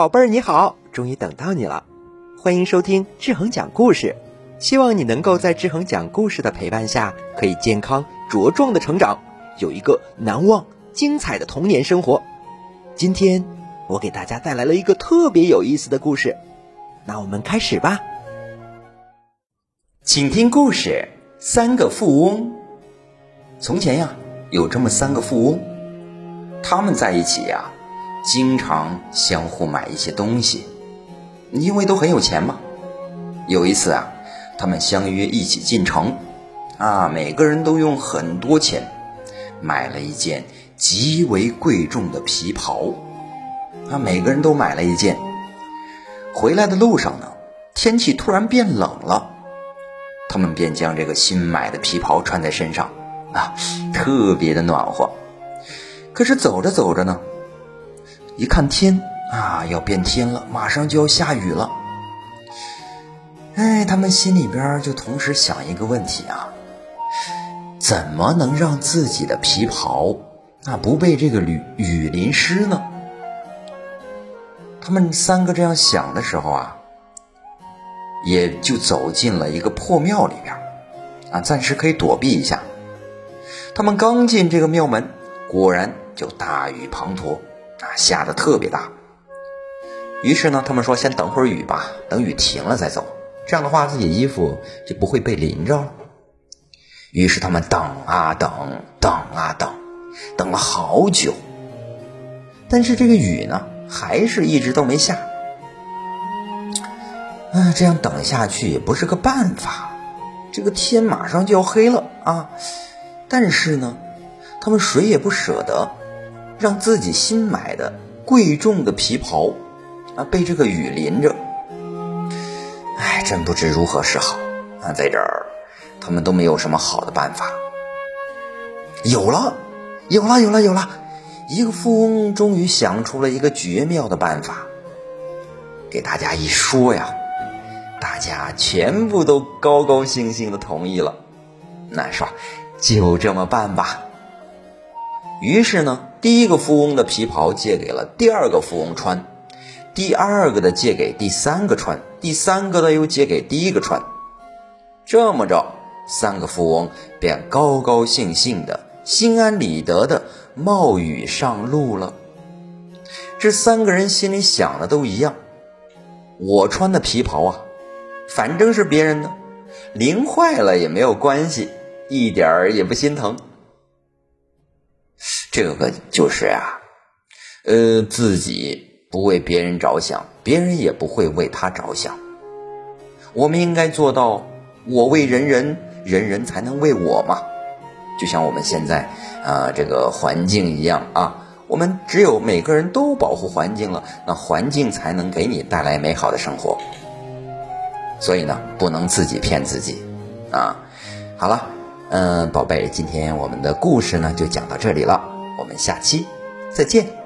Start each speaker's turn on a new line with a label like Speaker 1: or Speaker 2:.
Speaker 1: 宝贝儿你好，终于等到你了，欢迎收听志恒讲故事。希望你能够在志恒讲故事的陪伴下，可以健康茁壮的成长，有一个难忘精彩的童年生活。今天我给大家带来了一个特别有意思的故事，那我们开始吧。请听故事：三个富翁。从前呀，有这么三个富翁，他们在一起呀，经常相互买一些东西，因为都很有钱嘛。有一次啊，他们相约一起进城，啊，每个人都用很多钱买了一件极为贵重的皮袍，啊，每个人都买了一件。回来的路上呢，天气突然变冷了。他们便将这个新买的皮袍穿在身上，啊，特别的暖和。可是走着走着呢，一看天啊，要变天了，马上就要下雨了。哎，他们心里边就同时想一个问题啊：怎么能让自己的皮袍啊不被这个雨雨淋湿呢？他们三个这样想的时候啊。也就走进了一个破庙里边，啊，暂时可以躲避一下。他们刚进这个庙门，果然就大雨滂沱，啊，下的特别大。于是呢，他们说先等会儿雨吧，等雨停了再走，这样的话自己衣服就不会被淋着了。于是他们等啊等，等啊等，等了好久，但是这个雨呢，还是一直都没下。啊，这样等下去也不是个办法。这个天马上就要黑了啊！但是呢，他们谁也不舍得让自己新买的贵重的皮袍啊被这个雨淋着。哎，真不知如何是好啊！在这儿，他们都没有什么好的办法。有了，有了，有了，有了！一个富翁终于想出了一个绝妙的办法，给大家一说呀。大家全部都高高兴兴的同意了，那说就这么办吧。于是呢，第一个富翁的皮袍借给了第二个富翁穿，第二个的借给第三个穿，第三个的又借给第一个穿。这么着，三个富翁便高高兴兴的、心安理得的冒雨上路了。这三个人心里想的都一样，我穿的皮袍啊。反正是别人的，淋坏了也没有关系，一点儿也不心疼。这个就是呀，呃，自己不为别人着想，别人也不会为他着想。我们应该做到我为人人，人人才能为我嘛。就像我们现在啊，这个环境一样啊，我们只有每个人都保护环境了，那环境才能给你带来美好的生活。所以呢，不能自己骗自己，啊，好了，嗯，宝贝，今天我们的故事呢就讲到这里了，我们下期再见。